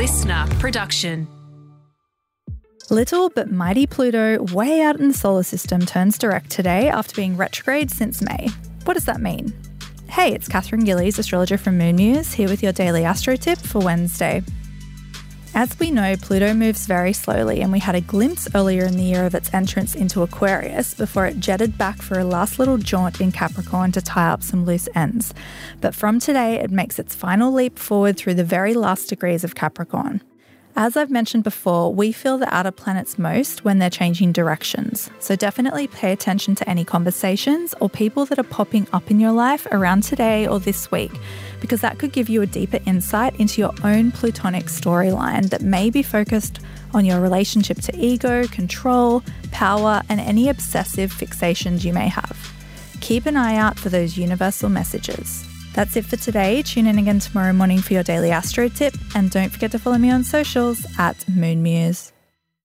LiSTNR production. Little but mighty Pluto, way out in the solar system, turns direct today after being retrograde since May. What does that mean? Hey, it's Katherine Gillies, astrologer from Moon Muse, here with your daily astro tip for Wednesday. As we know, Pluto moves very slowly, and we had a glimpse earlier in the year of its entrance into Aquarius before it jetted back for a last little jaunt in Capricorn to tie up some loose ends. But from today, it makes its final leap forward through the very last degrees of Capricorn. As I've mentioned before, we feel the outer planets most when they're changing directions. So definitely pay attention to any conversations or people that are popping up in your life around today or this week, because that could give you a deeper insight into your own plutonic storyline that may be focused on your relationship to ego, control, power, and any obsessive fixations you may have. Keep an eye out for those universal messages. That's it for today. Tune in again tomorrow morning for your daily astro tip, and don't forget to follow me on socials at Moon Muse.